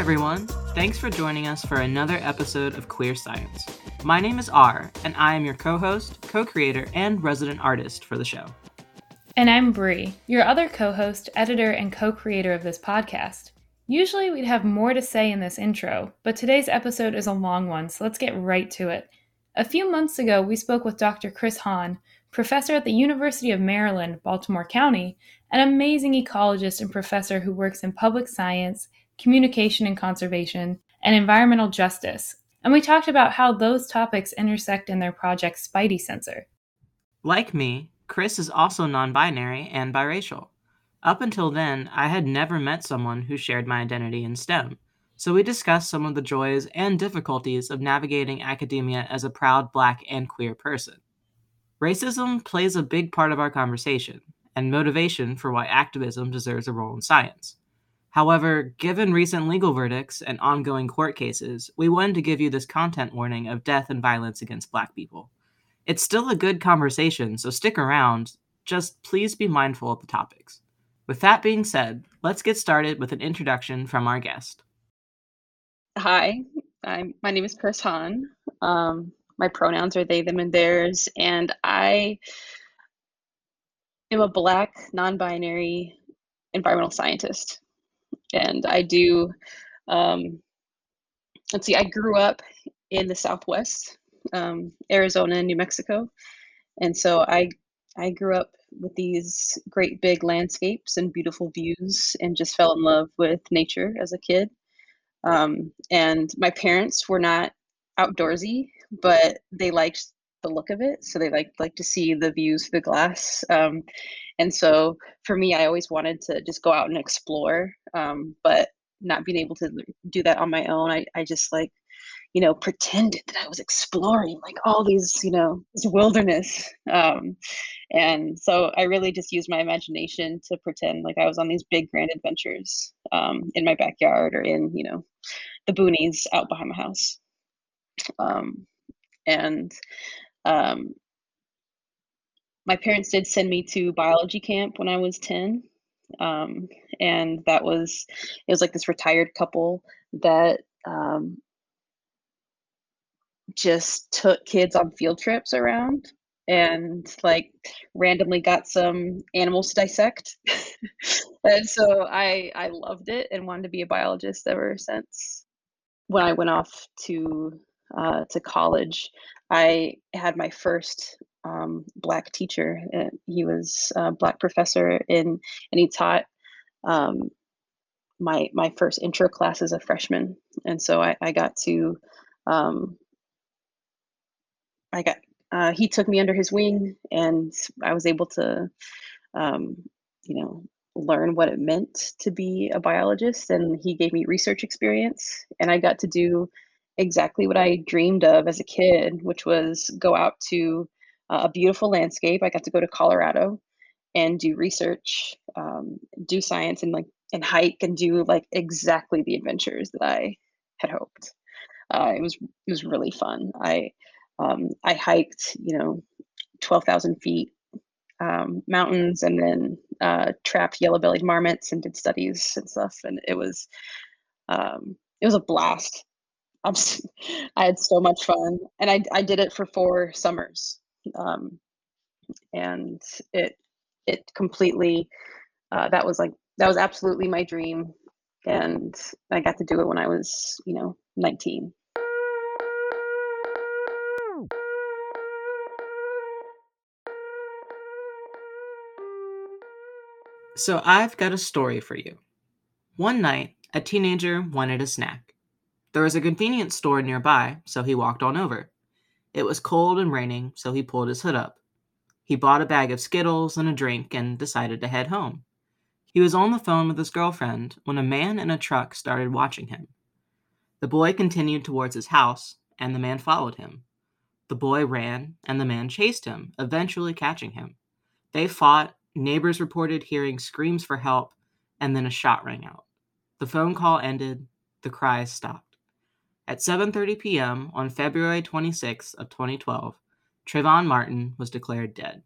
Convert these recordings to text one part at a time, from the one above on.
everyone. Thanks for joining us for another episode of Queer Science. My name is R, and I am your co host, co creator, and resident artist for the show. And I'm Bree, your other co host, editor, and co creator of this podcast. Usually we'd have more to say in this intro, but today's episode is a long one, so let's get right to it. A few months ago, we spoke with Dr. Chris Hahn, professor at the University of Maryland, Baltimore County, an amazing ecologist and professor who works in public science, communication and conservation, and environmental justice. And we talked about how those topics intersect in their project Spidey Sensor. Like me, Chris is also non binary and biracial. Up until then, I had never met someone who shared my identity in STEM, so we discussed some of the joys and difficulties of navigating academia as a proud black and queer person. Racism plays a big part of our conversation and motivation for why activism deserves a role in science. However, given recent legal verdicts and ongoing court cases, we wanted to give you this content warning of death and violence against black people. It's still a good conversation, so stick around. Just please be mindful of the topics. With that being said, let's get started with an introduction from our guest. Hi, I'm, my name is Chris Hahn. Um, my pronouns are they, them, and theirs, and I am a Black, non binary environmental scientist and I do. Um, let's see, I grew up in the Southwest, um, Arizona and New Mexico, and so I I grew up with these great big landscapes and beautiful views, and just fell in love with nature as a kid. Um, and my parents were not outdoorsy, but they liked the look of it, so they like like to see the views through the glass. Um, and so for me, I always wanted to just go out and explore, um, but not being able to do that on my own, I, I just like, you know, pretended that I was exploring like all these, you know, this wilderness. Um, and so I really just used my imagination to pretend like I was on these big grand adventures um, in my backyard or in, you know, the boonies out behind my house. Um, and um, my parents did send me to biology camp when I was 10. Um, and that was, it was like this retired couple that um, just took kids on field trips around and like randomly got some animals to dissect. and so I, I loved it and wanted to be a biologist ever since. When I went off to uh, to college, I had my first um, black teacher. He was a black professor in, and he taught um, my my first intro class as a freshman, and so I, I got to, um, I got uh, he took me under his wing, and I was able to, um, you know, learn what it meant to be a biologist, and he gave me research experience, and I got to do exactly what I dreamed of as a kid, which was go out to a beautiful landscape. I got to go to Colorado and do research, um, do science, and like and hike and do like exactly the adventures that I had hoped. Uh, it was it was really fun. I um, I hiked, you know, twelve thousand feet um, mountains, and then uh, trapped yellow-bellied marmots and did studies and stuff. And it was um, it was a blast. I'm, I had so much fun, and I I did it for four summers um, and it it completely uh, that was like that was absolutely my dream and i got to do it when i was you know 19 So, I've got a story for you. One night, a teenager wanted a snack. There was a convenience store nearby, so he walked on over. It was cold and raining, so he pulled his hood up. He bought a bag of Skittles and a drink and decided to head home. He was on the phone with his girlfriend when a man in a truck started watching him. The boy continued towards his house, and the man followed him. The boy ran, and the man chased him, eventually catching him. They fought, neighbors reported hearing screams for help, and then a shot rang out. The phone call ended, the cries stopped. At 7:30 p.m. on February 26 of 2012, Trayvon Martin was declared dead.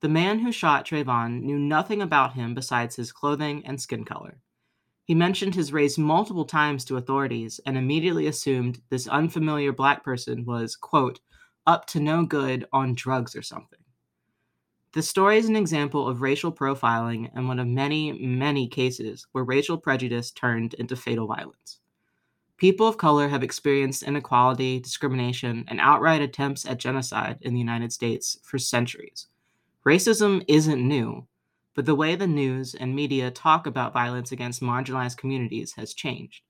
The man who shot Trayvon knew nothing about him besides his clothing and skin color. He mentioned his race multiple times to authorities and immediately assumed this unfamiliar black person was, quote, up to no good on drugs or something. The story is an example of racial profiling and one of many, many cases where racial prejudice turned into fatal violence. People of color have experienced inequality, discrimination, and outright attempts at genocide in the United States for centuries. Racism isn't new, but the way the news and media talk about violence against marginalized communities has changed.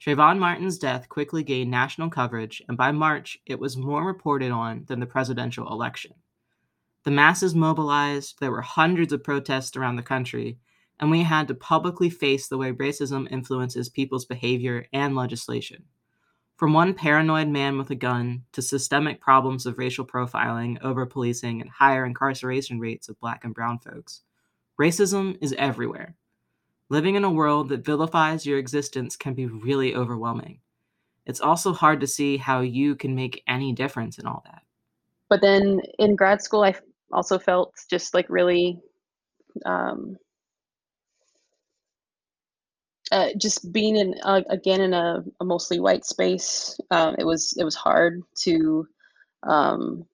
Trayvon Martin's death quickly gained national coverage, and by March, it was more reported on than the presidential election. The masses mobilized, there were hundreds of protests around the country, and we had to publicly face the way racism influences people's behavior and legislation. From one paranoid man with a gun to systemic problems of racial profiling, over policing, and higher incarceration rates of black and brown folks. Racism is everywhere. Living in a world that vilifies your existence can be really overwhelming. It's also hard to see how you can make any difference in all that. But then in grad school, I also felt just like really um, uh, just being in uh, again in a, a, mostly white space. Um, it was it was hard to um,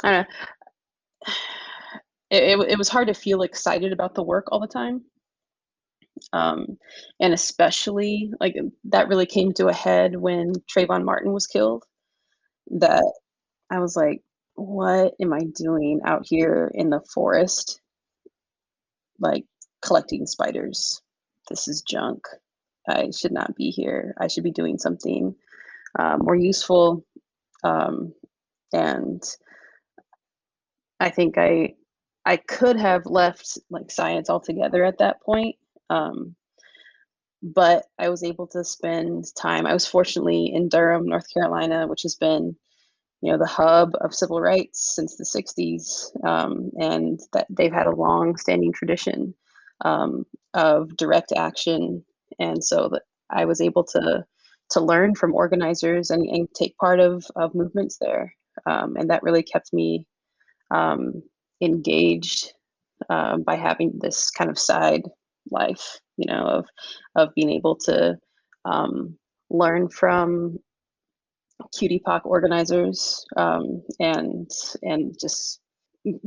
kind of it, it, was hard to feel excited about the work all the time. Um, and especially like that really came to a head when Trayvon Martin was killed. That I was like, what am I doing out here in the forest? Like collecting spiders. This is junk. I should not be here. I should be doing something uh, more useful. Um, and I think I I could have left like science altogether at that point. Um, but I was able to spend time. I was fortunately in Durham, North Carolina, which has been, you know, the hub of civil rights since the '60s, um, and that they've had a long-standing tradition um, of direct action. And so that I was able to to learn from organizers and, and take part of of movements there, um, and that really kept me um, engaged um, by having this kind of side life, you know, of of being able to um, learn from QTPOC organizers um, and and just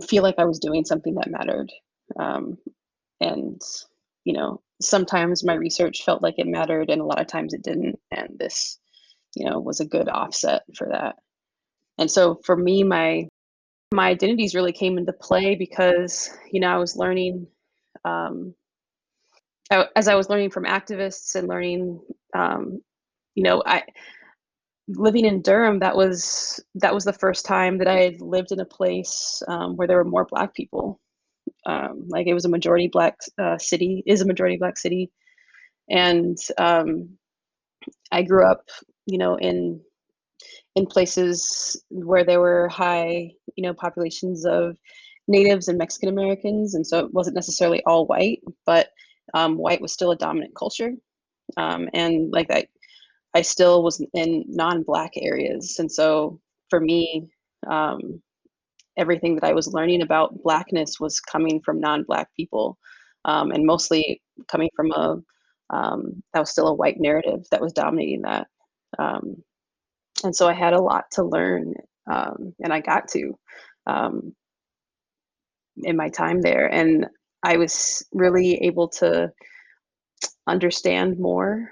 feel like I was doing something that mattered. And you know, sometimes my research felt like it mattered, and a lot of times it didn't. And this, you know, was a good offset for that. And so for me, my my identities really came into play because you know I was learning um, as I was learning from activists and learning um, you know I living in Durham that was that was the first time that I had lived in a place um, where there were more black people um, like it was a majority black uh, city is a majority black city. And um, I grew up you know in in places where there were high, you know, populations of natives and Mexican Americans, and so it wasn't necessarily all white, but um, white was still a dominant culture, um, and like I, I still was in non-black areas, and so for me, um, everything that I was learning about blackness was coming from non-black people, um, and mostly coming from a um, that was still a white narrative that was dominating that. Um, and so I had a lot to learn, um, and I got to um, in my time there, and I was really able to understand more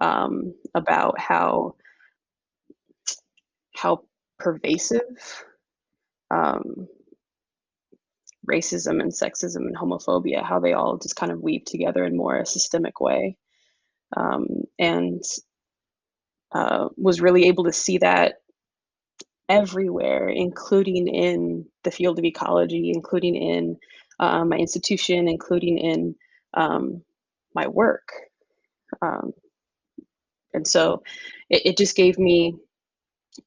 um, about how how pervasive um, racism and sexism and homophobia, how they all just kind of weave together in more a systemic way. Um, and uh, was really able to see that everywhere, including in the field of ecology, including in uh, my institution, including in um, my work. Um, and so it, it, just gave me,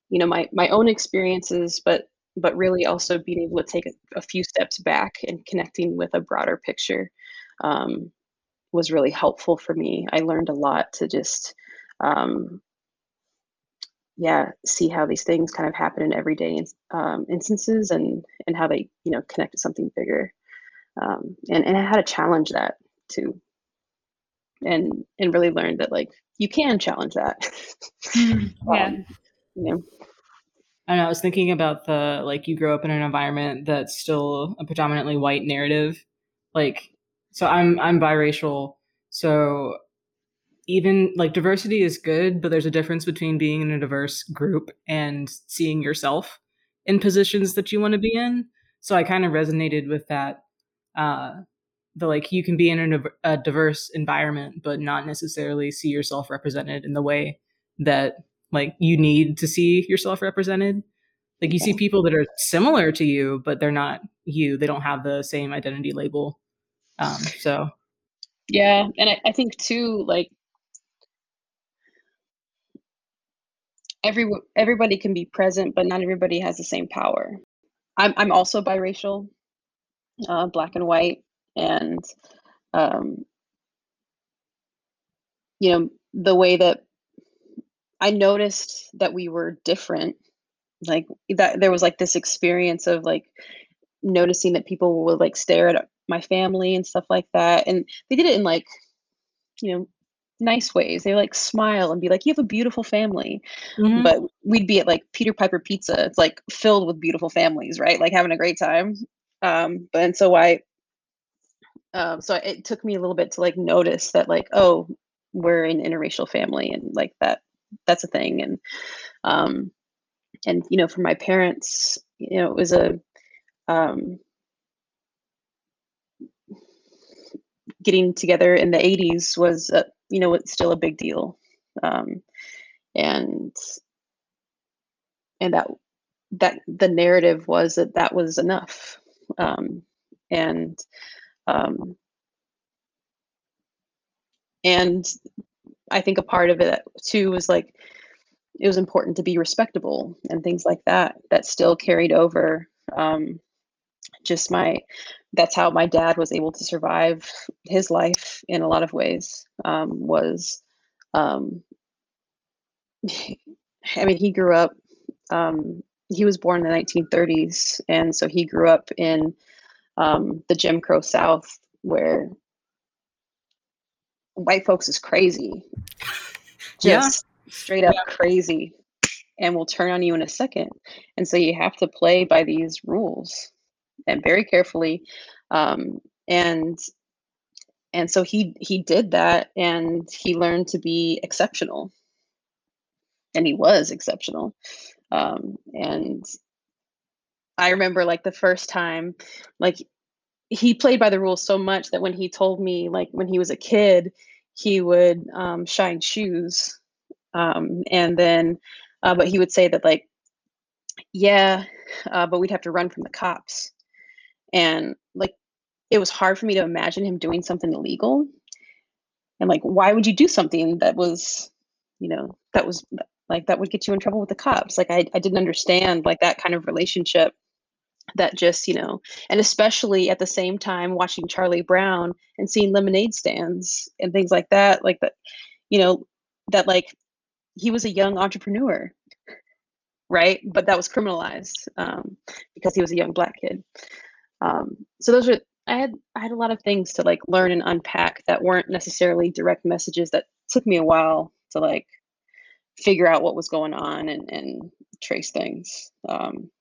you know, my, my own experiences, but but really also being able to take a, a few steps back and connecting with a broader picture um, was really helpful for me. I learned a lot to just um, yeah see how these things kind of happen in everyday um, instances and and how they you know connect to something bigger um, and and how to challenge that too and and really learned that like you can challenge that. Mm, yeah. Um, you know. I know. I was thinking about the like you grow up in an environment that's still a predominantly white narrative. Like, so I'm I'm biracial, so even like diversity is good, but there's a difference between being in a diverse group and seeing yourself in positions that you want to be in. So I kind of resonated with that. Uh, the like you can be in a, a diverse environment, but not necessarily see yourself represented in the way that like you need to see yourself represented. Like you see people that are similar to you, but they're not you. They don't have the same identity label. Um, so yeah, and I, I think too, like every everybody can be present, but not everybody has the same power. I'm I'm also biracial, uh, black and white, and um, you know the way that I noticed that we were different, like that there was like this experience of like noticing that people would like stare at my family and stuff like that, and they did it in like you know nice ways. They like smile and be like, "You have a beautiful family," Mhm. but we'd be at like Peter Piper Pizza. It's like filled with beautiful families, right? Like having a great time. Um, but and so I, um, so it took me a little bit to like notice that like, oh, we're an interracial family, and like that, that's a thing. And um, and you know, for my parents, you know, it was a um, getting together in the 80s was a, you know it's still a big deal um, and and that that the narrative was that that was enough um, and um, and i think a part of it too was like it was important to be respectable and things like that that still carried over um, just my that's how my dad was able to survive his life in a lot of ways um, was um, i mean he grew up um, he was born in the 1930s and so he grew up in um, the jim crow south where white folks is crazy. Yeah. just straight up crazy. And will turn on you in a second. And so you have to play by these rules and very carefully. Um, and and so he he did that and he learned to be exceptional. And he was exceptional. Um, and i remember like the first time like he played by the rules so much that when he told me like when he was a kid he would um, shine shoes um, and then uh, but he would say that like yeah uh, but we'd have to run from the cops. And like it was hard for me to imagine him doing something illegal. And like why would you do something that was you know that was like that would get you in trouble with the cops? Like i, I didn't understand like that kind of relationship that just you know and especially at the same time watching charlie brown and seeing lemonade stands and things like that like that you know that like he was a young entrepreneur right? But that was criminalized um, because he was a young black kid. Um, so those are i had i had a lot of things to like learn and unpack that weren't necessarily direct messages that took me a while to like figure out what was going on and and trace things. Um,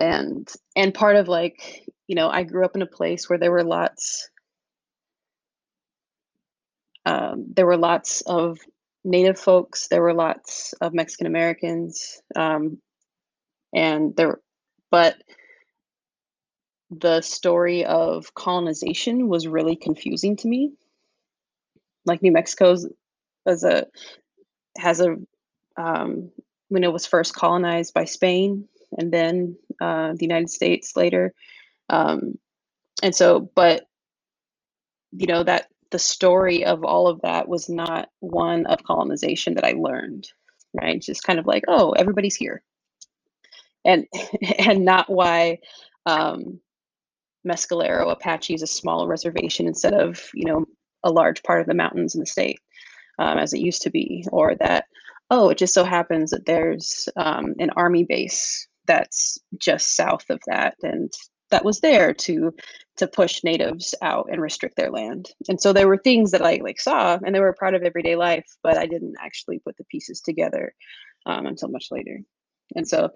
and and part of like you know i grew up in a place where there were lots um, there were lots of native folks there were lots of mexican americans um, and there but the story of colonization was really confusing to me. Like new mexico's as a has a um, when it was first colonized by spain and then uh, the united states later. Um, and so but you know that the story of all of that was not one of colonization that i learned right? Just kind of like oh everybody's here. And and not why um, mescalero apache is a small reservation instead of you know a large part of the mountains in the state um, as it used to be or that oh it just so happens that there's um, an army base that's just south of that and that was there to to push natives out and restrict their land. And so there were things that I like saw and they were a part of everyday life, but I didn't actually put the pieces together um, until much later. And so,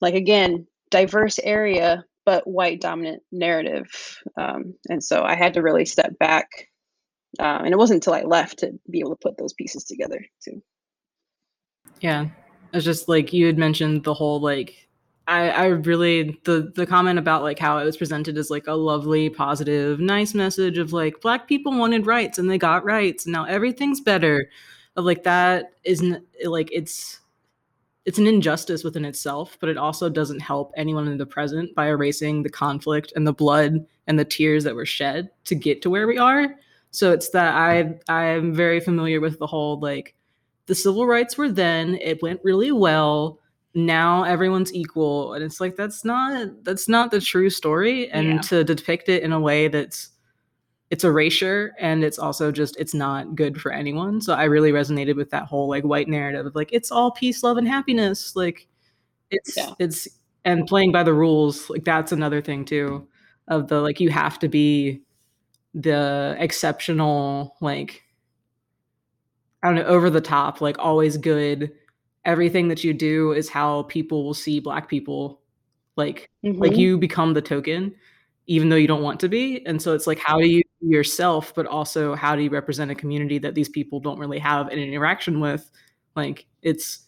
like again, diverse area, but white dominant narrative. Um, and so I had to really step back. Uh, and it wasn't until I left to be able to put those pieces together too. Yeah. It's just like you had mentioned the whole like I, I really the the comment about like how it was presented as like a lovely, positive, nice message of like black people wanted rights and they got rights and now everything's better. Of like that isn't like it's it's an injustice within itself, but it also doesn't help anyone in the present by erasing the conflict and the blood and the tears that were shed to get to where we are. So it's that I I'm very familiar with the whole like the civil rights were then, it went really well now everyone's equal and it's like that's not that's not the true story and yeah. to depict it in a way that's it's erasure and it's also just it's not good for anyone so i really resonated with that whole like white narrative of like it's all peace love and happiness like it's yeah. it's and playing by the rules like that's another thing too of the like you have to be the exceptional like i don't know over the top like always good everything that you do is how people will see black people like mm-hmm. like you become the token even though you don't want to be and so it's like how do you yourself but also how do you represent a community that these people don't really have an interaction with like it's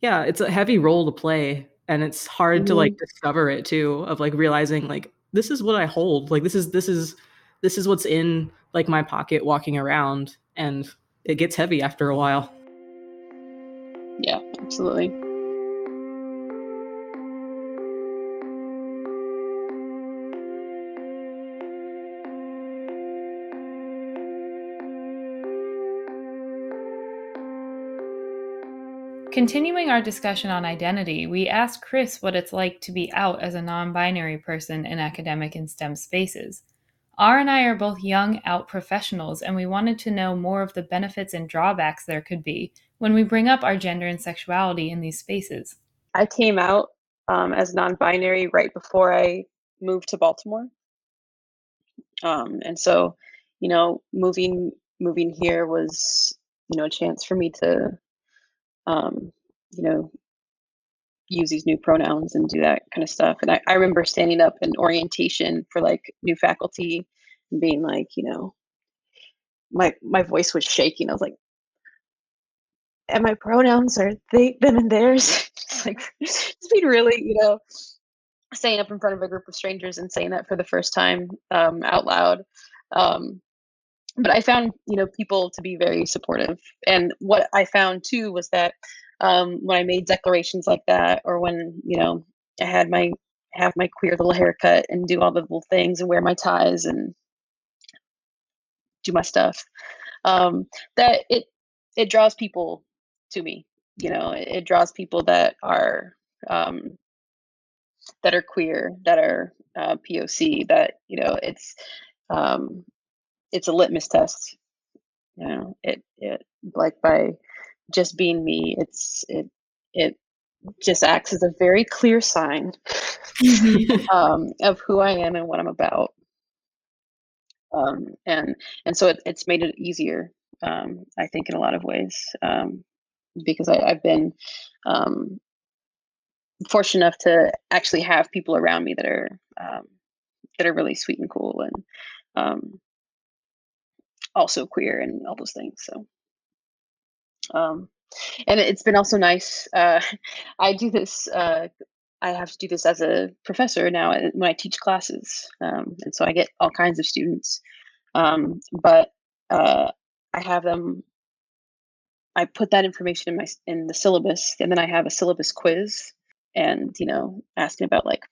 yeah it's a heavy role to play and it's hard mm-hmm. to like mm-hmm. discover it too of like realizing like this is what i hold like this is this is this is what's in like my pocket walking around and it gets heavy after a while yeah, absolutely. Continuing our discussion on identity, we asked Chris what it's like to be out as a non binary person in academic and STEM spaces. R and I are both young out professionals, and we wanted to know more of the benefits and drawbacks there could be when we bring up our gender and sexuality in these spaces? I came out um, as non binary right before I moved to Baltimore. Um, and so, you know, moving moving here was, you know, a chance for me to, um, you know, use these new pronouns and do that kind of stuff. And I, I remember standing up in orientation for like new faculty and being like, you know, my my voice was shaking. I was like, and my pronouns are they, them, and theirs. like just being really, you know, staying up in front of a group of strangers and saying that for the first time um, out loud. Um, but I found, you know, people to be very supportive. And what I found too was that um, when I made declarations like that, or when you know I had my have my queer little haircut and do all the little things and wear my ties and do my stuff, um, that it it draws people to me. You know, it, it draws people that are um, that are queer, that are uh, POC. That you know, it's um, it's a litmus test. You know, it it like by just being me, it's it it just acts as a very clear sign mm-hmm. um, of who I am and what I'm about. Um, and and so it, it's made it easier, um, I think, in a lot of ways. Um, because I, have been um, fortunate enough to actually have people around me that are um, that are really sweet and cool and um, also queer and all those things. So, um, and it's been also nice. Uh, I do this. Uh, I have to do this as a professor now when I teach classes, um, and so I get all kinds of students. Um, but uh, I have them I put that information in my in the syllabus, and then I have a syllabus quiz, and you know, asking about like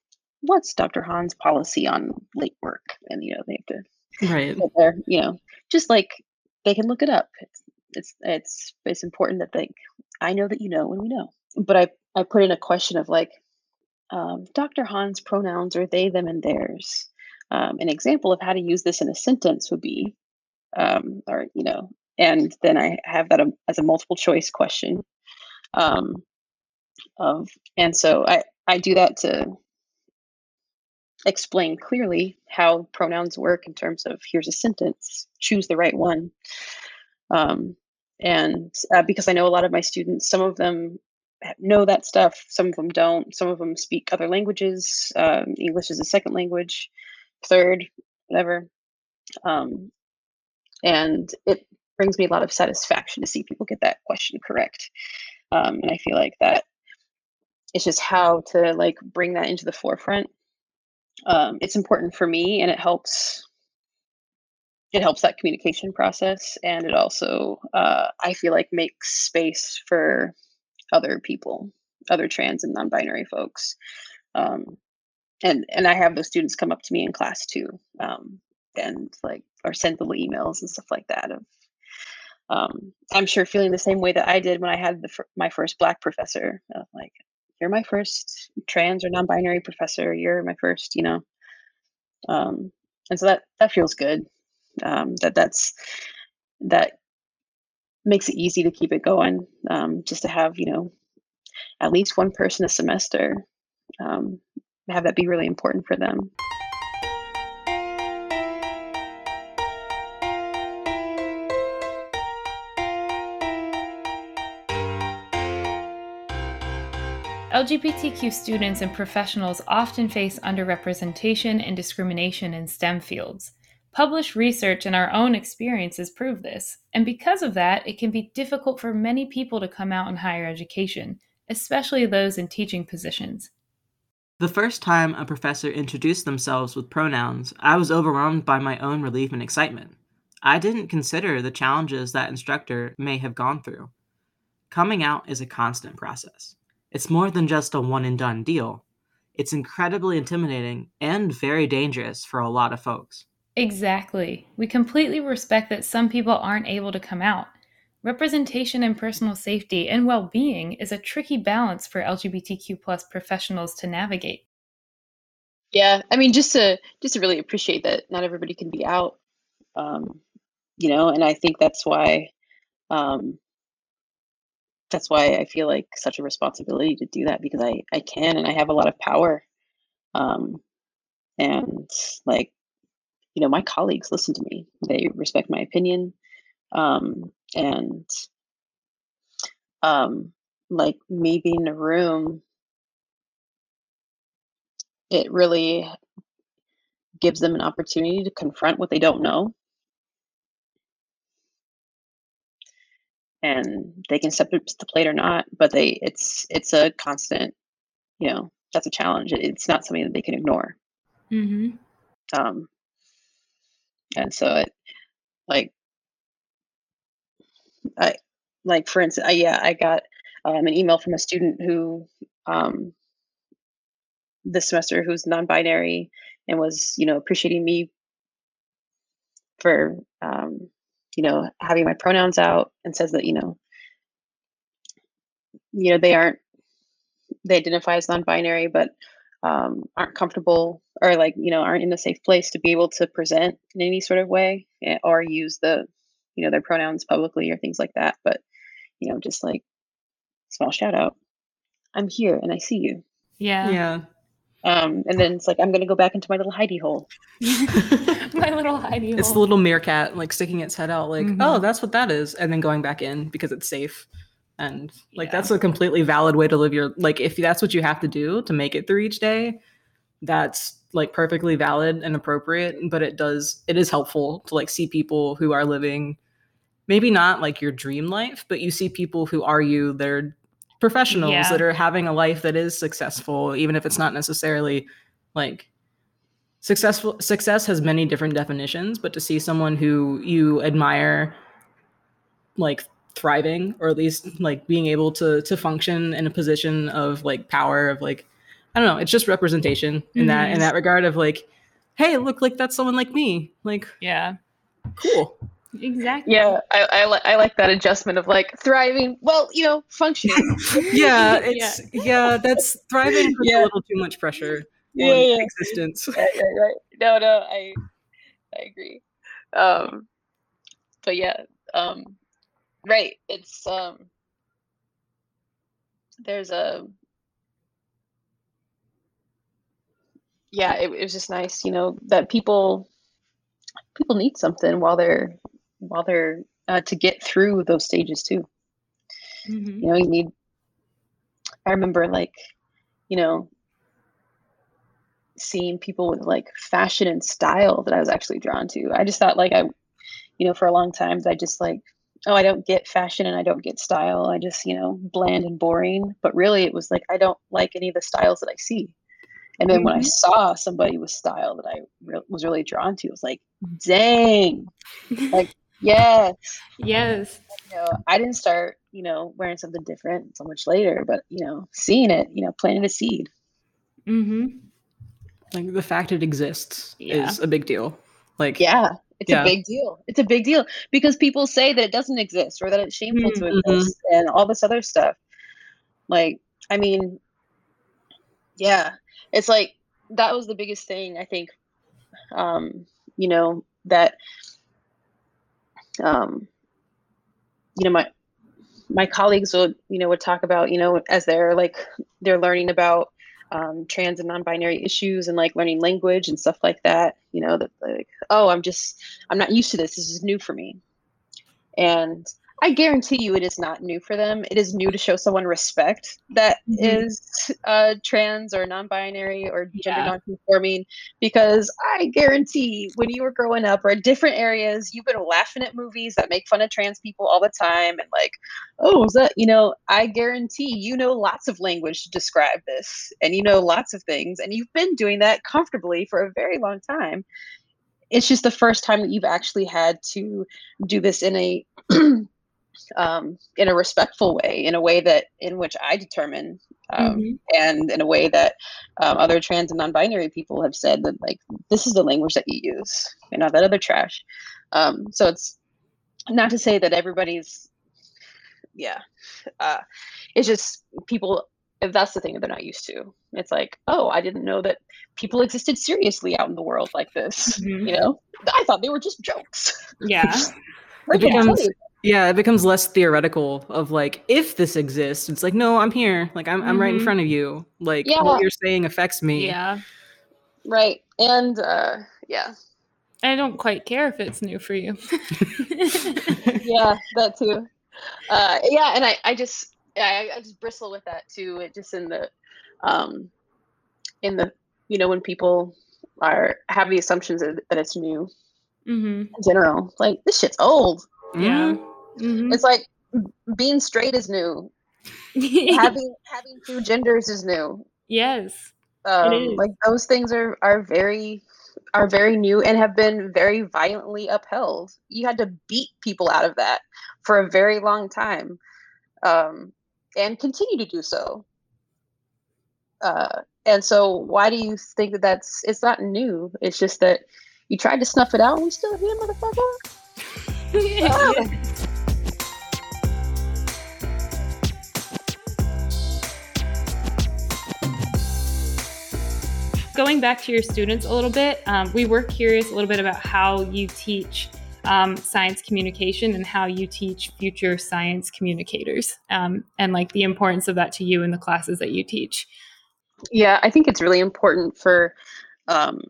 what's Dr. Hahn's policy on late work, and you know, they have to right there, you know, just like they can look it up. It's it's it's it's important that they I know that you know when we know. But I I put in a question of like um, Dr. Hahn's pronouns are they, them, and theirs. Um, an example of how to use this in a sentence would be, um, or you know, and then I have that as a multiple choice question. Um, of and so I I do that to explain clearly how pronouns work in terms of here's a sentence, choose the right one. Um, and uh, because I know a lot of my students, some of them know that stuff, some of them don't. Some of them speak other languages. Um, English is a second language, third, whatever. Um, and it brings me a lot of satisfaction to see people get that question correct. Um, and I feel like that it's just how to like bring that into the forefront. Um, it's important for me, and it helps. It helps that communication process, and it also uh, I feel like makes space for other people, other trans and non-binary folks. Um, and and I have those students come up to me in class too, um, and like or send little emails and stuff like that. Of um, I'm sure feeling the same way that I did when I had the, my first Black professor. Like, you're my first trans or non-binary professor. You're my first, you know. Um, and so that that feels good. Um, that that's that makes it easy to keep it going. Um, just to have you know at least one person a semester, um, have that be really important for them. LGBTQ students and professionals often face underrepresentation and discrimination in STEM fields. Published research and our own experiences prove this, and because of that, it can be difficult for many people to come out in higher education, especially those in teaching positions. The first time a professor introduced themselves with pronouns, I was overwhelmed by my own relief and excitement. I didn't consider the challenges that instructor may have gone through. Coming out is a constant process. It's more than just a one and done deal. It's incredibly intimidating and very dangerous for a lot of folks. Exactly. We completely respect that some people aren't able to come out. Representation and personal safety and well being is a tricky balance for LGBTQ plus professionals to navigate. Yeah, I mean, just to just to really appreciate that not everybody can be out, um, you know, and I think that's why um, that's why I feel like such a responsibility to do that because I I can and I have a lot of power, um, and like you know my colleagues listen to me. They respect my opinion um, and um, like me being in a room it really gives them an opportunity to confront what they don't know and they can step up to the plate or not but they it's it's a constant you know that's a challenge it's not something that they can ignore mm-hmm. um and so it like i like for instance I, yeah i got um, an email from a student who um this semester who's non-binary and was you know appreciating me for um you know having my pronouns out and says that you know you know they aren't they identify as non-binary but um, aren't comfortable or like you know aren't in a safe place to be able to present in any sort of way eh, or use the you know their pronouns publicly or things like that but you know just like small shout out i'm here and i see you Yeah. Yeah. Um and then it's like i'm gonna go back into my little hidey hole My little hidey. It's the little meerkat like sticking its head out, like, Mhm. oh, that's what that is, and then going back in because it's safe. And like Yeah. that's a completely valid way to live your like if that's what you have to do to make it through each day, that's like perfectly valid and appropriate. But it does it is helpful to like see people who are living maybe not like your dream life, but you see people who are you, they're professionals Yeah. that are having a life that is successful, even if it's not necessarily like successful success has many different definitions but to see someone who you admire like thriving or at least like being able to to function in a position of like power of like i don't know it's just representation in that in Mhm. that regard of like hey look like that's someone like me like Yeah. Cool Exactly. yeah I, I, li- I like that adjustment of like thriving well you know functioning yeah it's yeah, that's thriving puts Yeah. a little too much pressure Yeah, on yeah. existence right, right, right. No, no, I I agree. Um but yeah, um right. It's um there's a yeah, it, it was just nice, you know, that people people need something while they're while they're uh, to get through those stages too. Mhm. You know, you need. I remember like, you know, seeing people with like fashion and style that I was actually drawn to. I just thought like I, you know, for a long time I just like, oh, I don't get fashion and I don't get style. I just, you know, bland and boring. But really, it was like I don't like any of the styles that I see. And then when I Mhm. saw somebody with style that I re- was really drawn to, it was like, dang, like, yes. yes. You know, I didn't start, you know, wearing something different so much later, but you know, seeing it, you know, planting a seed. Mm-hmm. Like the fact it exists Yeah. is a big deal. Like Yeah, it's Yeah. a big deal. It's a big deal because people say that it doesn't exist or that it's shameful to Mhm. exist and all this other stuff. Like, I mean, yeah, it's like that was the biggest thing I think. Um, you know that. Um, you know my my colleagues would you know would talk about you know as they're like they're learning about um, trans and non-binary issues and like learning language and stuff like that you know that like oh i'm just i'm not used to this. This is new for me. And i guarantee you it is not new for them it is new to show someone respect that Mhm. is uh, trans or non-binary or gender Yeah. non-conforming because i guarantee when you were growing up or in different areas you've been laughing at movies that make fun of trans people all the time and like oh is that you know i guarantee you know lots of language to describe this and you know lots of things and you've been doing that comfortably for a very long time it's just the first time that you've actually had to do this in a um, in a respectful way in a way that in which i determine um, Mhm. and in a way that um, other trans and non-binary people have said that like this is the language that you use and not that other trash um, so it's not to say that everybody's yeah uh, it's just people if that's the thing that they're not used to it's like oh i didn't know that people existed seriously out in the world like this Mhm. you know i thought they were just jokes Yeah. It becomes-. Yeah, it becomes less theoretical of like if this exists, it's like no, I'm here. Like I'm I'm right in Mhm. front of you. Like Yeah. what you're saying affects me. Yeah. right and uh yeah I don't quite care if it's new for you. yeah that too uh yeah and i i just I, I just bristle with that too it just in the um in the you know when people are have the assumptions that, that it's new hmm in general like this shit's old Yeah. Mhm. Hmm it's like being straight is new. Having having two genders is new. Yes. um like those things are are very are very new and have been very violently upheld. You had to beat people out of that for a very long time um and continue to do so. Uh and so why do you think that that's it's not new? It's just that you tried to snuff it out and we still here motherfucker? Ah. Going back to your students a little bit, um, we were curious a little bit about how you teach um, science communication and how you teach future science communicators um, and like the importance of that to you in the classes that you teach. yeah i think it's really important for um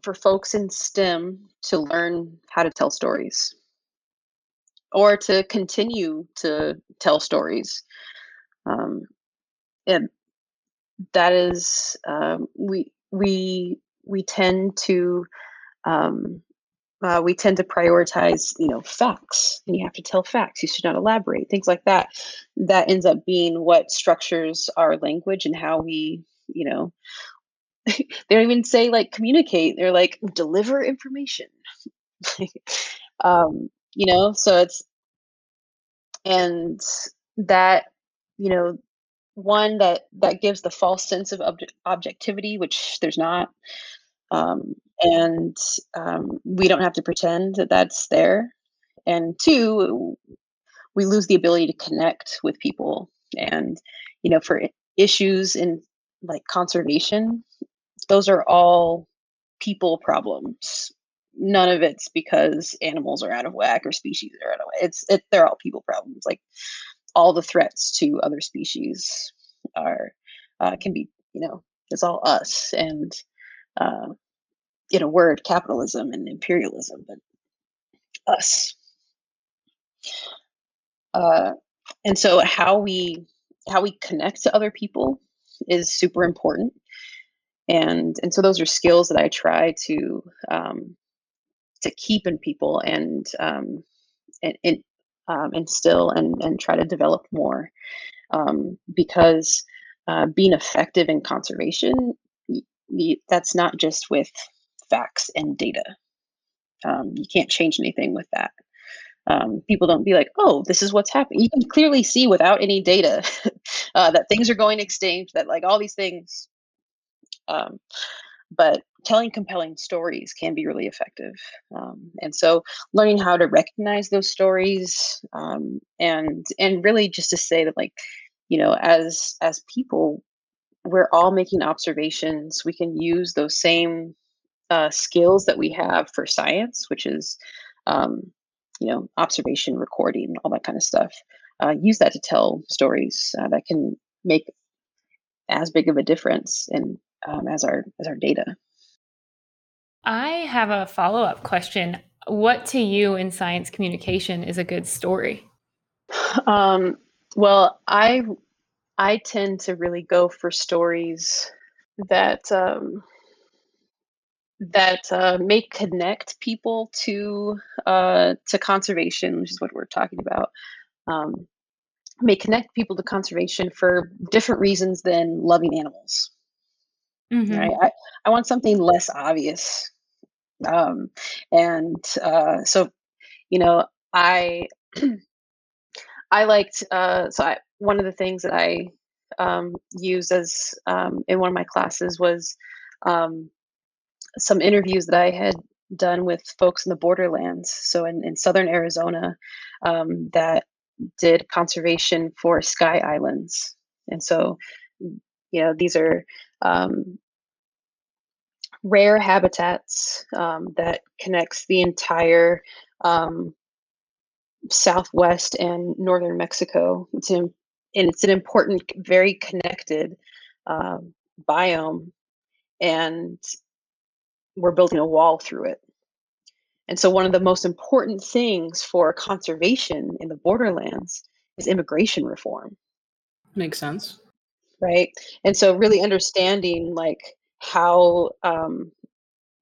for folks in stem to learn how to tell stories or to continue to tell stories um and that is um we we we tend to um uh, we tend to prioritize you know facts and you have to tell facts you should not elaborate things like that. That ends up being what structures our language and how we you know they don't even say like communicate they're like deliver information. Um you know so it's and that you know one that that gives the false sense of obj- objectivity which there's not um and um, we don't have to pretend that that's there. And two we lose the ability to connect with people and you know for issues in like conservation those are all people problems. None of it's because animals are out of whack or species are out of whack it's it, they're all people problems like all the threats to other species are uh, can be you know it's all us and uh, in a word capitalism and imperialism but us. Uh, and so how we how we connect to other people is super important. And and so those are skills that i try to um, to keep in people and um, and, and um, instill and and try to develop more um, because uh, being effective in conservation that's not just with facts and data um, you can't change anything with that um, people don't be like, oh, this is what's happening. You can clearly see without any data uh, that things are going extinct, that like all these things. Um, but telling compelling stories can be really effective. Um, and so learning how to recognize those stories um, and and really just to say that like, you know, as as people, we're all making observations. We can use those same uh, skills that we have for science, which is um, you know, observation, recording, all that kind of stuff. Uh, use that to tell stories uh, that can make as big of a difference in um, as our as our data. I have a follow up question. What to you in science communication is a good story? Um, well, I I tend to really go for stories that um, that uh, may connect people to uh, to conservation, which is what we're talking about. Um, may connect people to conservation for different reasons than loving animals. Mm-hmm. Right? I, I want something less obvious, um, and uh, so you know, I I liked uh, so I, one of the things that I um, used as um, in one of my classes was um, some interviews that I had done with folks in the borderlands, so in, in southern Arizona, um, that did conservation for sky islands. And so, you know, these are um, rare habitats um, that connects the entire um, southwest and northern Mexico. It's in, and it's an important, very connected uh, biome. And we're building a wall through it. And so, one of the most important things for conservation in the borderlands is immigration reform. Makes sense. Right. And so, really understanding like how, um,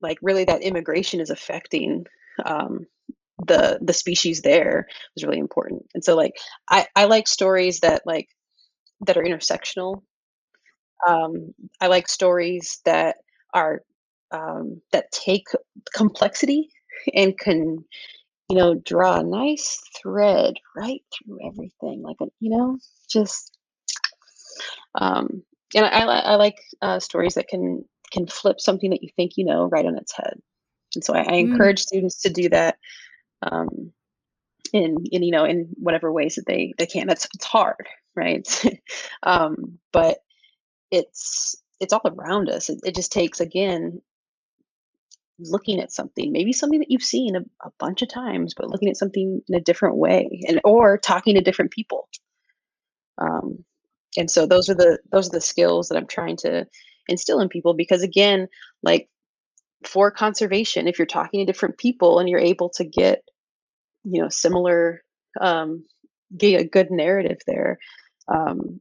like, really that immigration is affecting um, the the species there is really important. And so, like, I I like stories that like that are intersectional. Um, I like stories that are um, that take complexity and can you know draw a nice thread right through everything like a you know just um and i, I like uh, stories that can can flip something that you think you know right on its head and so i, I mm. encourage students to do that um in in you know in whatever ways that they they can that's it's hard right um but it's it's all around us it, it just takes again looking at something, maybe something that you've seen a, a, bunch of times, but looking at something in a different way, and or talking to different people. Um, and so those are the those are the skills that I'm trying to instill in people because again, like for conservation, if you're talking to different people and you're able to get, you know, similar, um, get a good narrative there, um,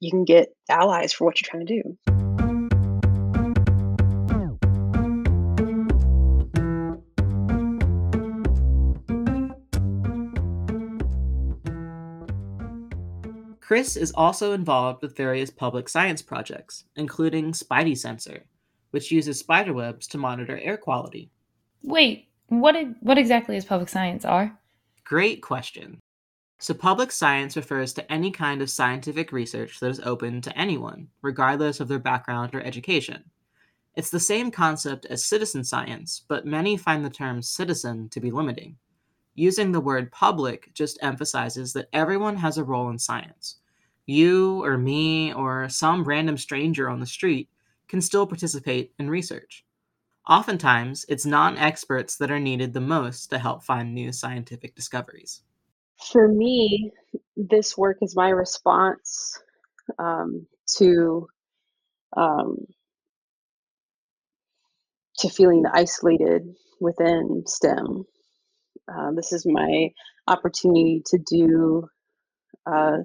you can get allies for what you're trying to do. Chris is also involved with various public science projects, including Spidey Sensor, which uses spiderwebs to monitor air quality. Wait, what what exactly is public science, R? Great question. So, public science refers to any kind of scientific research that is open to anyone, regardless of their background or education. It's the same concept as citizen science, but many find the term citizen to be limiting. Using the word public just emphasizes that everyone has a role in science. You or me or some random stranger on the street can still participate in research. Oftentimes, it's non experts that are needed the most to help find new scientific discoveries. For me, this work is my response um, to um, to feeling isolated within STEM. Uh, this is my opportunity to do uh,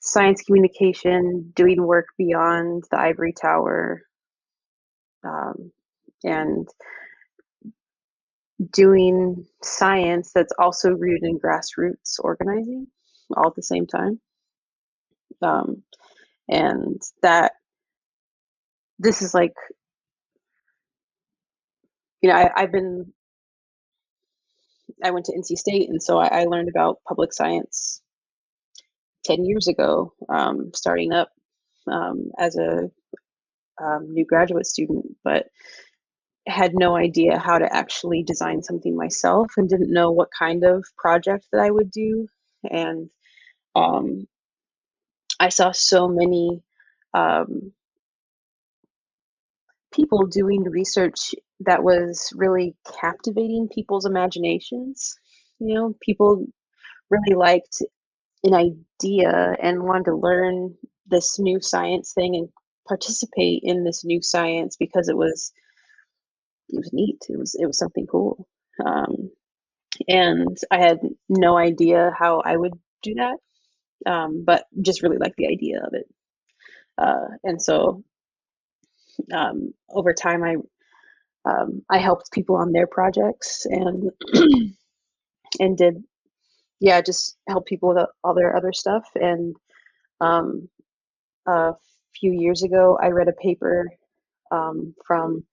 science communication, doing work beyond the ivory tower, um, and doing science that's also rooted in grassroots organizing all at the same time. Um, and that this is like, you know, I, I've been, I went to NC State, and so I, I learned about public science 10 years ago, um, starting up um, as a um, new graduate student, but had no idea how to actually design something myself and didn't know what kind of project that I would do. And um, I saw so many um, people doing research that was really captivating people's imaginations. You know, people really liked an idea and wanted to learn this new science thing and participate in this new science because it was it was neat. It was it was something cool. Um, and I had no idea how I would do that, um, but just really liked the idea of it. Uh, and so um, over time, I um, I helped people on their projects and and did yeah just help people with all their other stuff. And um, a few years ago, I read a paper um, from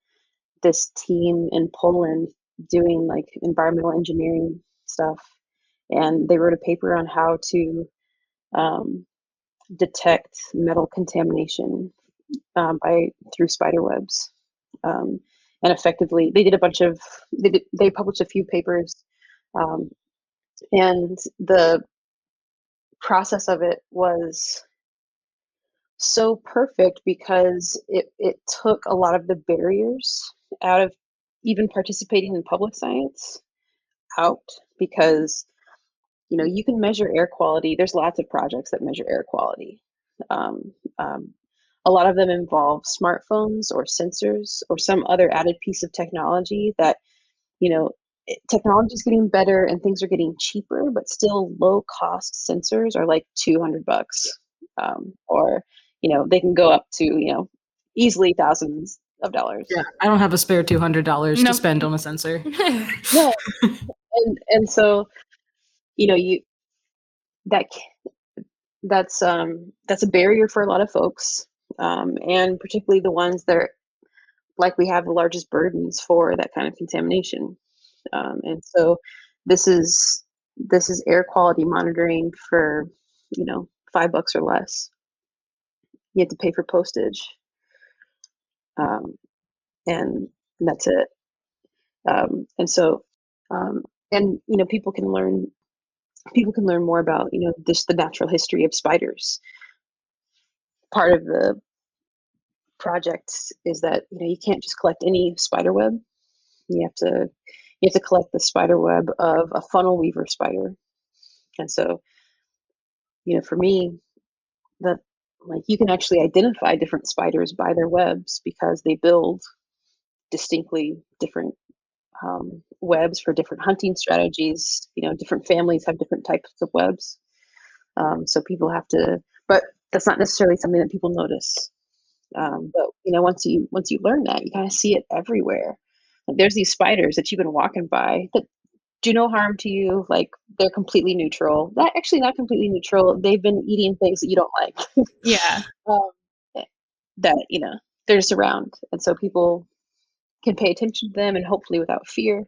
this team in Poland doing like environmental engineering stuff, and they wrote a paper on how to um, detect metal contamination um, by through spider webs, um, and effectively they did a bunch of they did, they published a few papers, um, and the process of it was so perfect because it, it took a lot of the barriers out of even participating in public science out because you know you can measure air quality. There's lots of projects that measure air quality. Um, um, a lot of them involve smartphones or sensors or some other added piece of technology that you know technology is getting better and things are getting cheaper but still low cost sensors are like 200 bucks um, or you know they can go up to you know easily thousands of dollars. Yeah, I don't have a spare two hundred dollars nope. to spend on a sensor. no, and and so you know you that that's um that's a barrier for a lot of folks, um, and particularly the ones that are we have the largest burdens for that kind of contamination. Um, and so this is this is air quality monitoring for you know five bucks or less. You have to pay for postage um, and, and that's it. Um, and so, um, and you know, people can learn people can learn more about you know this the natural history of spiders. Part of the project is that you know you can't just collect any spider web. You have to you have to collect the spider web of a funnel weaver spider. And so, you know, for me, that like you can actually identify different spiders by their webs because they build distinctly different um, webs for different hunting strategies you know different families have different types of webs um, so people have to but that's not necessarily something that people notice um, but you know once you once you learn that you kind of see it everywhere like there's these spiders that you've been walking by that do no harm to you. Like they're completely neutral. That actually not completely neutral. They've been eating things that you don't like. Yeah. um, that you know they're just around, and so people can pay attention to them, and hopefully without fear.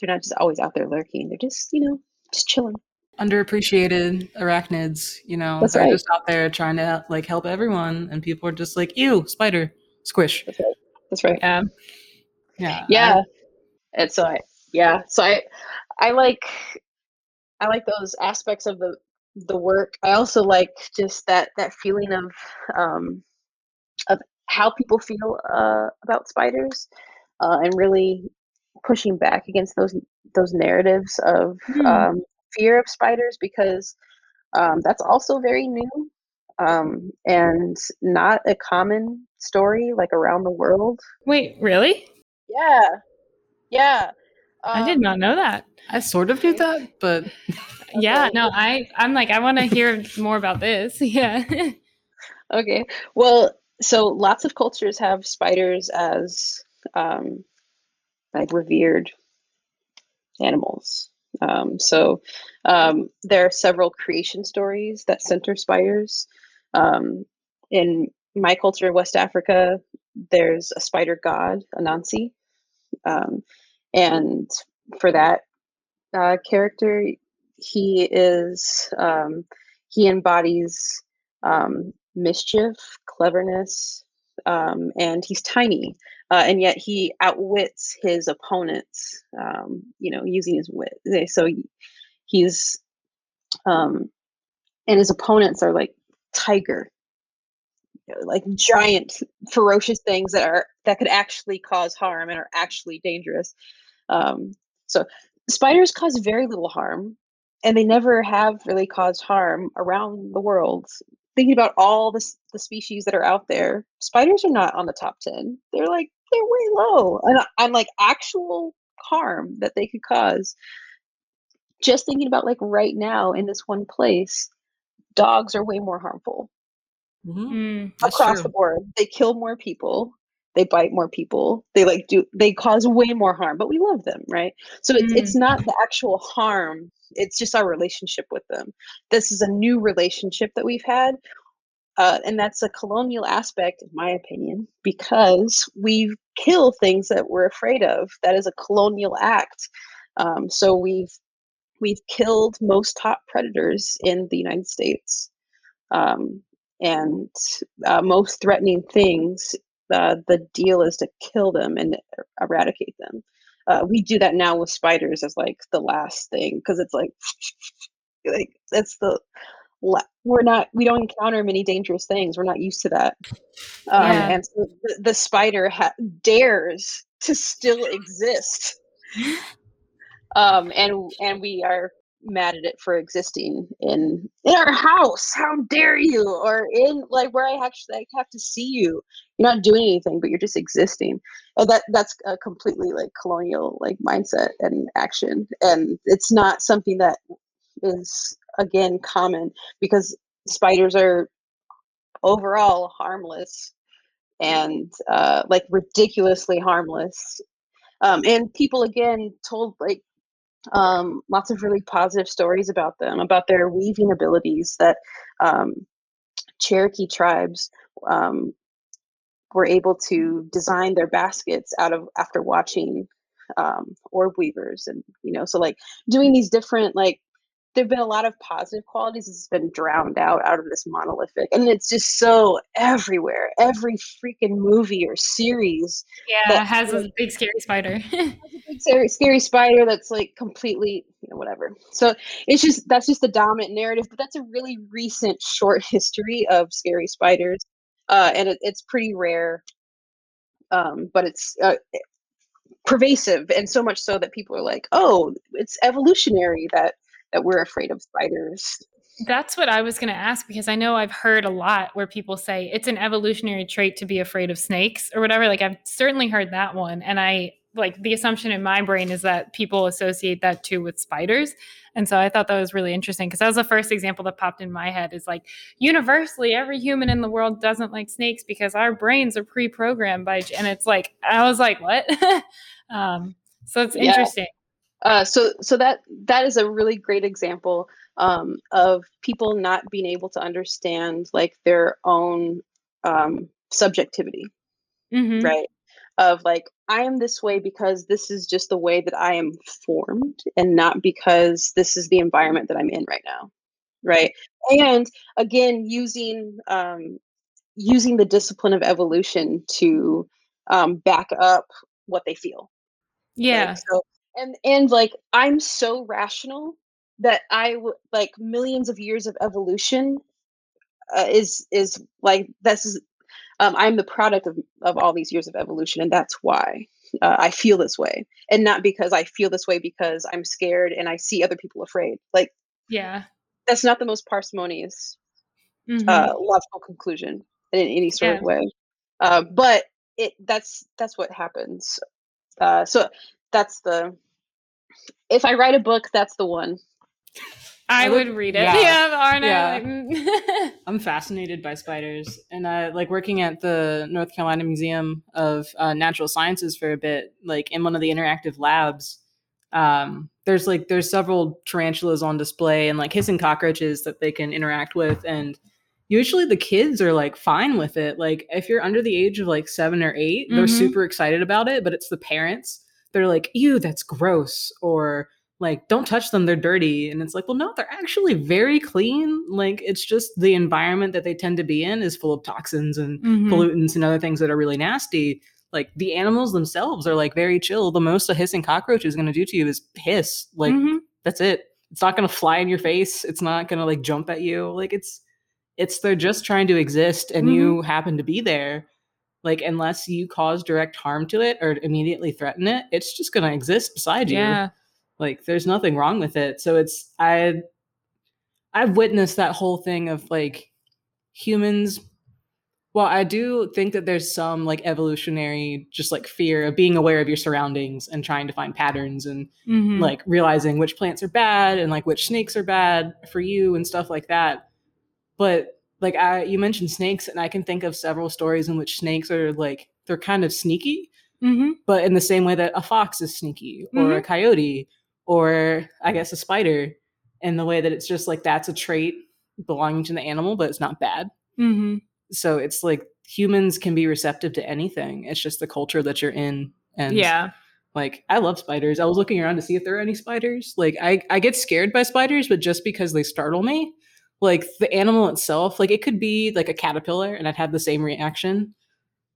They're not just always out there lurking. They're just you know just chilling. Underappreciated arachnids, you know, That's they're right. just out there trying to like help everyone, and people are just like, "Ew, spider, squish." That's right. That's right. Yeah. Yeah. Yeah. I- and so I yeah so I I like I like those aspects of the the work. I also like just that that feeling of um, of how people feel uh, about spiders, uh, and really pushing back against those those narratives of Hmm. um, fear of spiders because um, that's also very new. um, and not a common story like around the world. Wait, really? Yeah, yeah. I did Um, not know that. I sort of knew that, but Yeah, no, I I'm like I want to hear more about this. Yeah. Okay. Well, so lots of cultures have spiders as um, like revered animals. Um, so um, there are several creation stories that center spiders. Um, in my culture in West Africa, there's a spider god, Anansi. Um, and for that uh, character, he is um, he embodies um, mischief, cleverness, um, and he's tiny, uh, and yet he outwits his opponents. Um, you know, using his wit. So he's um, and his opponents are like tiger, you know, like giant, ferocious things that are that could actually cause harm and are actually dangerous. Um, so spiders cause very little harm, and they never have really caused harm around the world. Thinking about all the the species that are out there, spiders are not on the top ten. They're like they're way low, and on like actual harm that they could cause. Just thinking about like right now in this one place, dogs are way more harmful Mhm, Mm, that's across true. the board. They kill more people. They bite more people. They like do they cause way more harm, but we love them, right? So it's it's not the actual harm. It's just our relationship with them. This is a new relationship that we've had. Uh, and that's a colonial aspect, in my opinion, because we kill things that we're afraid of. That is a colonial act. Um, so we've we've killed most top predators in the United States um, and uh, most threatening things, uh, the deal is to kill them and er- eradicate them. Uh, we do that now with spiders as like the last thing because it's like, like that's the we're not we don't encounter many dangerous things. We're not used to that, um, Yeah. and so the, the spider ha- dares to still exist um, and and we are mad at it for existing in in our house. How dare you? Or in like where I actually like, have to see you. You're not doing anything, but you're just existing. And that that's a completely like colonial like mindset and action, and it's not something that is again common because spiders are overall harmless and uh, like ridiculously harmless. Um, and people again told like um, lots of really positive stories about them, about their weaving abilities that um, Cherokee tribes um, were able to design their baskets out of after watching um, orb weavers and you know so like doing these different like there've been a lot of positive qualities it's been drowned out out of this monolithic and it's just so everywhere every freaking movie or series yeah, has a big scary spider. has a big scary, scary spider that's like completely you know whatever so it's just that's just the dominant narrative but that's a really recent short history of scary spiders uh, and it, it's pretty rare um, but it's uh, pervasive and so much so that people are like oh it's evolutionary that that we're afraid of spiders That's what I was going to ask because I know I've heard a lot where people say it's an evolutionary trait to be afraid of snakes or whatever. Like I've certainly heard that one. And I like the assumption in my brain is that people associate that too with spiders. And so I thought that was really interesting because that was the first example that popped in my head is like universally every human in the world doesn't like snakes because our brains are pre-programmed by and it's like I was like what? um so it's Yeah. interesting. Uh, so so that that is a really great example um, of people not being able to understand like their own um, subjectivity. Mhm. right? Of like i am this way because this is just the way that i am formed and not because this is the environment that i'm in right now. Right? And again using um, using the discipline of evolution to um, back up what they feel. Yeah. like, so and and like I'm so rational that I would like millions of years of evolution uh, is is like this is um, I'm the product of of all these years of evolution, and that's why uh, I feel this way, and not because I feel this way because I'm scared and I see other people afraid. Like yeah. that's not the most parsimonious mm-hmm. uh, logical conclusion in any sort yeah. of way. Uh, but it that's that's what happens. Uh, so that's the if I write a book, that's the one. I, would, read it. Yeah, yeah Yeah. Mm. I'm fascinated by spiders, and uh, like working at the North Carolina Museum of uh, Natural Sciences for a bit. Like in one of the interactive labs, um, there's like there's several tarantulas on display and like hissing cockroaches that they can interact with, and usually the kids are like fine with it. Like if you're under the age of like seven or 8 they they're mm-hmm. super excited about it, but it's the parents. They're like, "Ew, that's gross," or like don't touch them they're dirty and it's like well no they're actually very clean like it's just the environment that they tend to be in is full of toxins and mm-hmm. pollutants and other things that are really nasty like the animals themselves are like very chill the most a hissing cockroach is going to do to you is hiss like mm-hmm. that's it it's not going to fly in your face it's not going to like jump at you like it's it's they're just trying to exist and mm-hmm. you happen to be there like unless you cause direct harm to it or immediately threaten it it's just going to exist beside yeah. you like there's nothing wrong with it. So it's I I've witnessed that whole thing of like humans well, I do think that there's some like evolutionary just like fear of being aware of your surroundings and trying to find patterns and mm-hmm. like realizing which plants are bad and like which snakes are bad for you and stuff like that. But like I you mentioned snakes and I can think of several stories in which snakes are like they're kind of sneaky. Mm-hmm. But in the same way that a fox is sneaky or mm-hmm. a coyote or I guess a spider in the way that it's just like that's a trait belonging to the animal, but it's not bad. Mm-hmm. So it's like humans can be receptive to anything. It's just the culture that you're in. And yeah. Like I love spiders. I was looking around to see if there are any spiders. Like I, I get scared by spiders, but just because they startle me. Like the animal itself, like it could be like a caterpillar and I'd have the same reaction.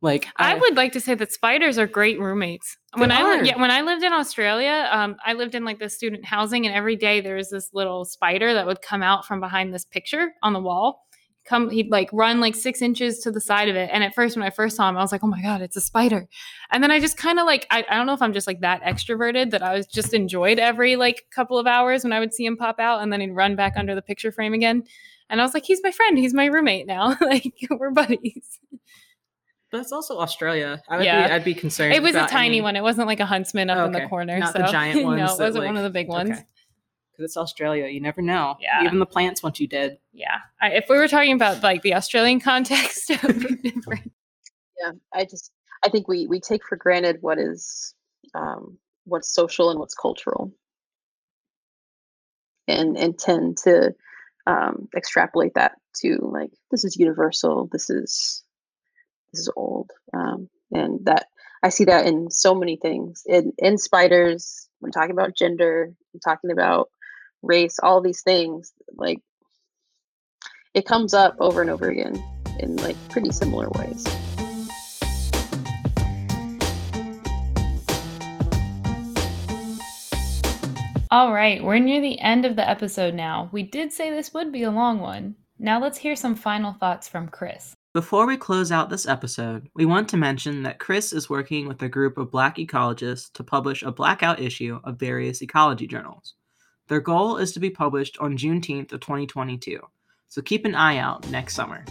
Like I, I, would like to say that spiders are great roommates. When I lived, yeah, when I lived in Australia, um, I lived in like the student housing, and every day there was this little spider that would come out from behind this picture on the wall. Come, he'd like run like six inches to the side of it. And at first, when I first saw him, I was like, "Oh my god, it's a spider!" And then I just kind of like, I, I don't know if I'm just like that extroverted that I was just enjoyed every like couple of hours when I would see him pop out, and then he'd run back under the picture frame again. And I was like, "He's my friend. He's my roommate now. like we're buddies." But it's also Australia. I would yeah. be, I'd be concerned. It was a tiny any... one. It wasn't like a huntsman up okay. in the corner. Not so. the giant ones. no, it wasn't like... one of the big ones. Okay because it's Australia. You never know. Yeah. Even the plants want you dead. Yeah. I, if we were talking about like the Australian context, it would be different. Yeah. I just I think we we take for granted what is um, what's social and what's cultural, and and tend to um, extrapolate that to like this is universal. This is this is old. Um, and that I see that in so many things. In in spiders, when talking about gender, talking about race, all these things, like it comes up over and over again in like pretty similar ways. All right, we're near the end of the episode now. We did say this would be a long one. Now let's hear some final thoughts from Chris. Before we close out this episode, we want to mention that Chris is working with a group of black ecologists to publish a blackout issue of various ecology journals. Their goal is to be published on Juneteenth of 2022, so keep an eye out next summer.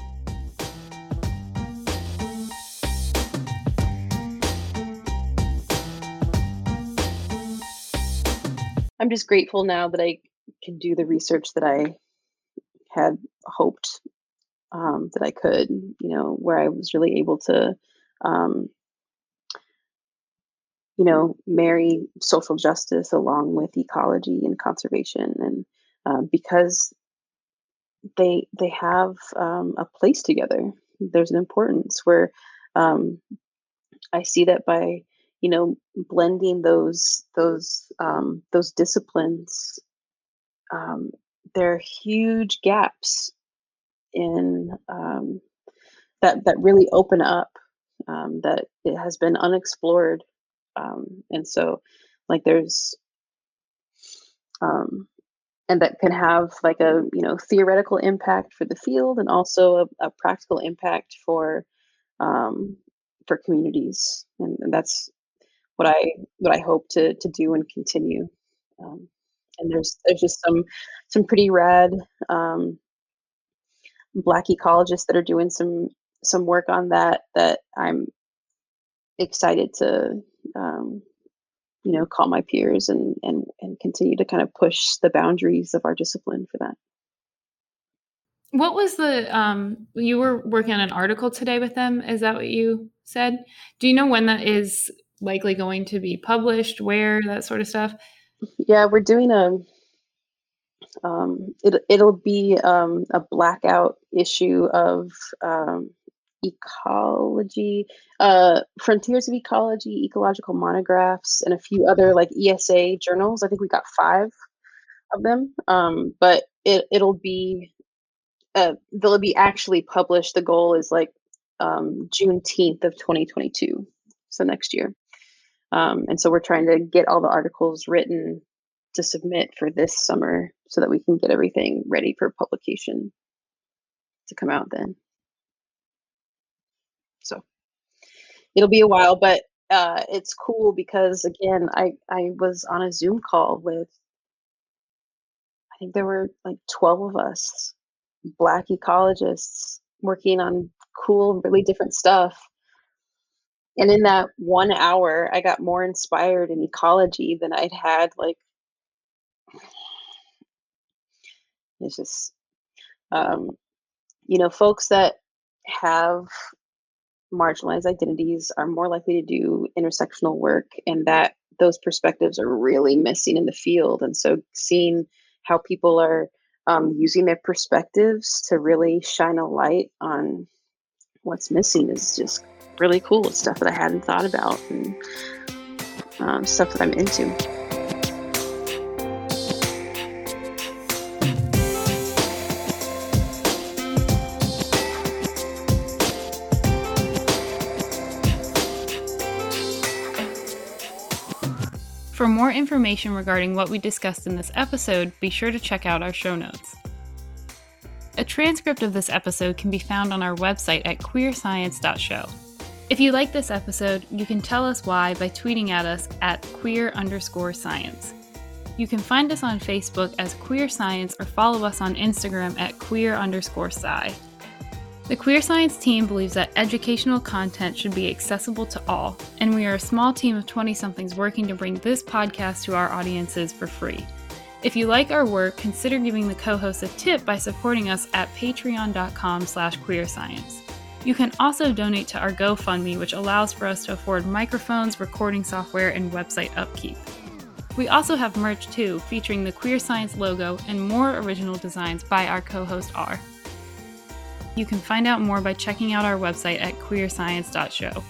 I'm just grateful now that I can do the research that I had hoped um, that I could, you know, where I was really able to, um, you know, marry social justice along with ecology and conservation, and uh, because they they have um, a place together. There's an importance where um, I see that by you know blending those those um, those disciplines um, there are huge gaps in um, that that really open up that it has been unexplored um, and so like there's um, and that can have like a you know theoretical impact for the field and also a, a practical impact for um, for communities. And, and, that's what I what I hope to to do and continue. Um, and there's there's just some some pretty rad um, black ecologists that are doing some some work on that that I'm excited to um, you know call my peers and and and continue to kind of push the boundaries of our discipline for that. What was the um you were working on an article today with them, is that what you said? Do you know when that is likely going to be published, where, that sort of stuff? Yeah, we're doing a um it it'll be um a blackout issue of um ecology, uh Frontiers of Ecology, ecological monographs, and a few other like ESA journals. I think we got five of them. Um, but it it'll be uh, they'll be actually published. The goal is like um, Juneteenth of 2022, so next year. Um, and so we're trying to get all the articles written to submit for this summer so that we can get everything ready for publication to come out then. So it'll be a while, but uh, it's cool because again, I I was on a Zoom call with I think there were like 12 of us black ecologists working on cool, really different stuff. And in that one hour, I got more inspired in ecology than I'd had. Like, it's just, um, you know, folks that have marginalized identities are more likely to do intersectional work, and that those perspectives are really missing in the field. And so, seeing how people are um, using their perspectives to really shine a light on what's missing is just really cool. It's stuff that I hadn't thought about and um, stuff that I'm into. Information regarding what we discussed in this episode, be sure to check out our show notes. A transcript of this episode can be found on our website at queerscience.show. If you like this episode, you can tell us why by tweeting at us at queer underscore science. You can find us on Facebook as Queer Science or follow us on Instagram at queer underscore sci. The Queer Science team believes that educational content should be accessible to all, and we are a small team of 20 somethings working to bring this podcast to our audiences for free. If you like our work, consider giving the co-hosts a tip by supporting us at patreon.com slash queerscience. You can also donate to our GoFundMe, which allows for us to afford microphones, recording software, and website upkeep. We also have merch too, featuring the Queer Science logo and more original designs by our co-host R. You can find out more by checking out our website at queerscience.show.